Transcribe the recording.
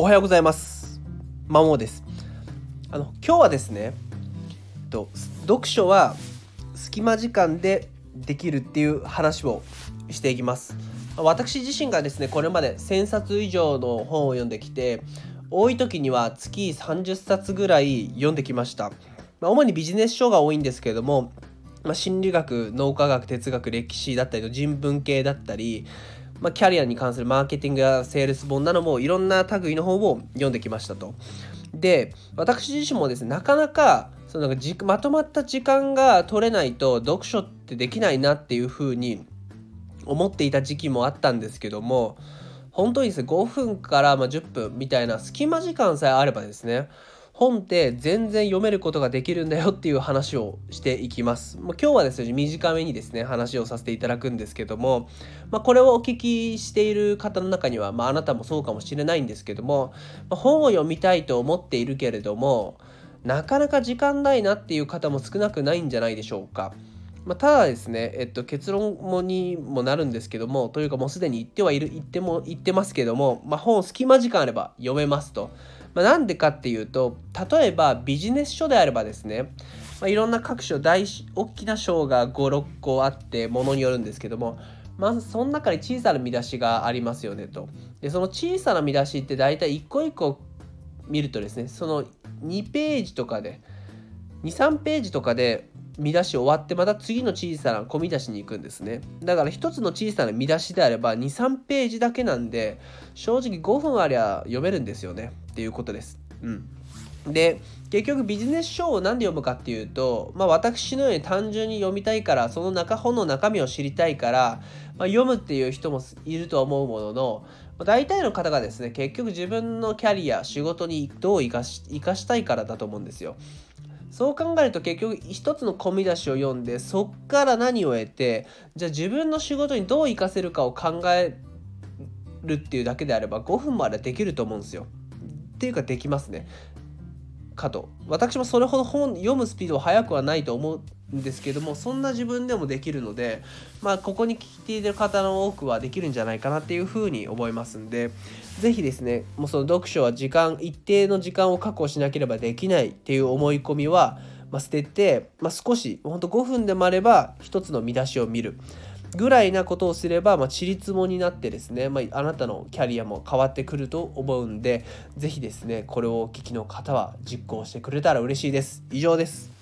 おはようございます。まもです。あの今日はですねと読書は隙間時間でできるっていう話をしていきます。私自身がですねこれまで1000冊以上の本を読んできて多い時には月30冊ぐらい読んできました、まあ、主にビジネス書が多いんですけれども、まあ、心理学脳科学哲学歴史だったりの人文系だったりまあ、キャリアに関するマーケティングやセールス本などもいろんな類の本を読んできましたと。で私自身もですねなかなかそのまとまった時間が取れないと読書ってできないなっていうふうに思っていた時期もあったんですけども本当にですね5分からま10分みたいな隙間時間さえあればですね本って全然読めることができるんだよっていう話をしていきます。まあ、今日はですね短めにですね話をさせていただくんですけども、まあ、これをお聞きしている方の中には、まあ、あなたもそうかもしれないんですけども、ま本を読みたいと思っているけれどもなかなか時間ないなっていう方も少なくないんじゃないでしょうか。まあ、ただですね、えっと、結論もにもなるんですけどもというかもうすでに言ってはいる言っても言ってますけども、まあ、本を隙間時間あれば読めますと。まあ、なんでかっていうと例えばビジネス書であればですね、まあ、いろんな各所大大きな章が56個あってものによるんですけどもまずその中に小さな見出しがありますよねと。でその小さな見出しって大体一個一個見るとですねその2ページとかで23ページとかで見出し終わってまた次の小さな小見出しに行くんですねだから一つの小さな見出しであれば23ページだけなんで正直5分ありゃ読めるんですよねっていうことです。うんで結局ビジネス書を何で読むかっていうと、まあ、私のように単純に読みたいからその中本の中身を知りたいから、まあ、読むっていう人もいると思うものの、大体の方がですね結局自分のキャリア仕事にどう生かし生かしたいからだと思うんですよ。そう考えると結局一つの込み出しを読んでそっから何を得てじゃあ自分の仕事にどう活かせるかを考えるっていうだけであれば5分までできると思うんですよ。っていうかできますね。かと私もそれほど本読むスピードは速くはないと思うんですけどもそんな自分でもできるのでまあここに聞いている方の多くはできるんじゃないかなっていうふうに思いますんで是非ですねもうその読書は時間一定の時間を確保しなければできないっていう思い込みは、まあ、捨てて、まあ、少しほんと5分でもあれば一つの見出しを見る。ぐらいなことをすれば、まあ、ちりつもになってですね、まあ、あなたのキャリアも変わってくると思うんで、是非ですね、これをお聞きの方は実行してくれたら嬉しいです。以上です。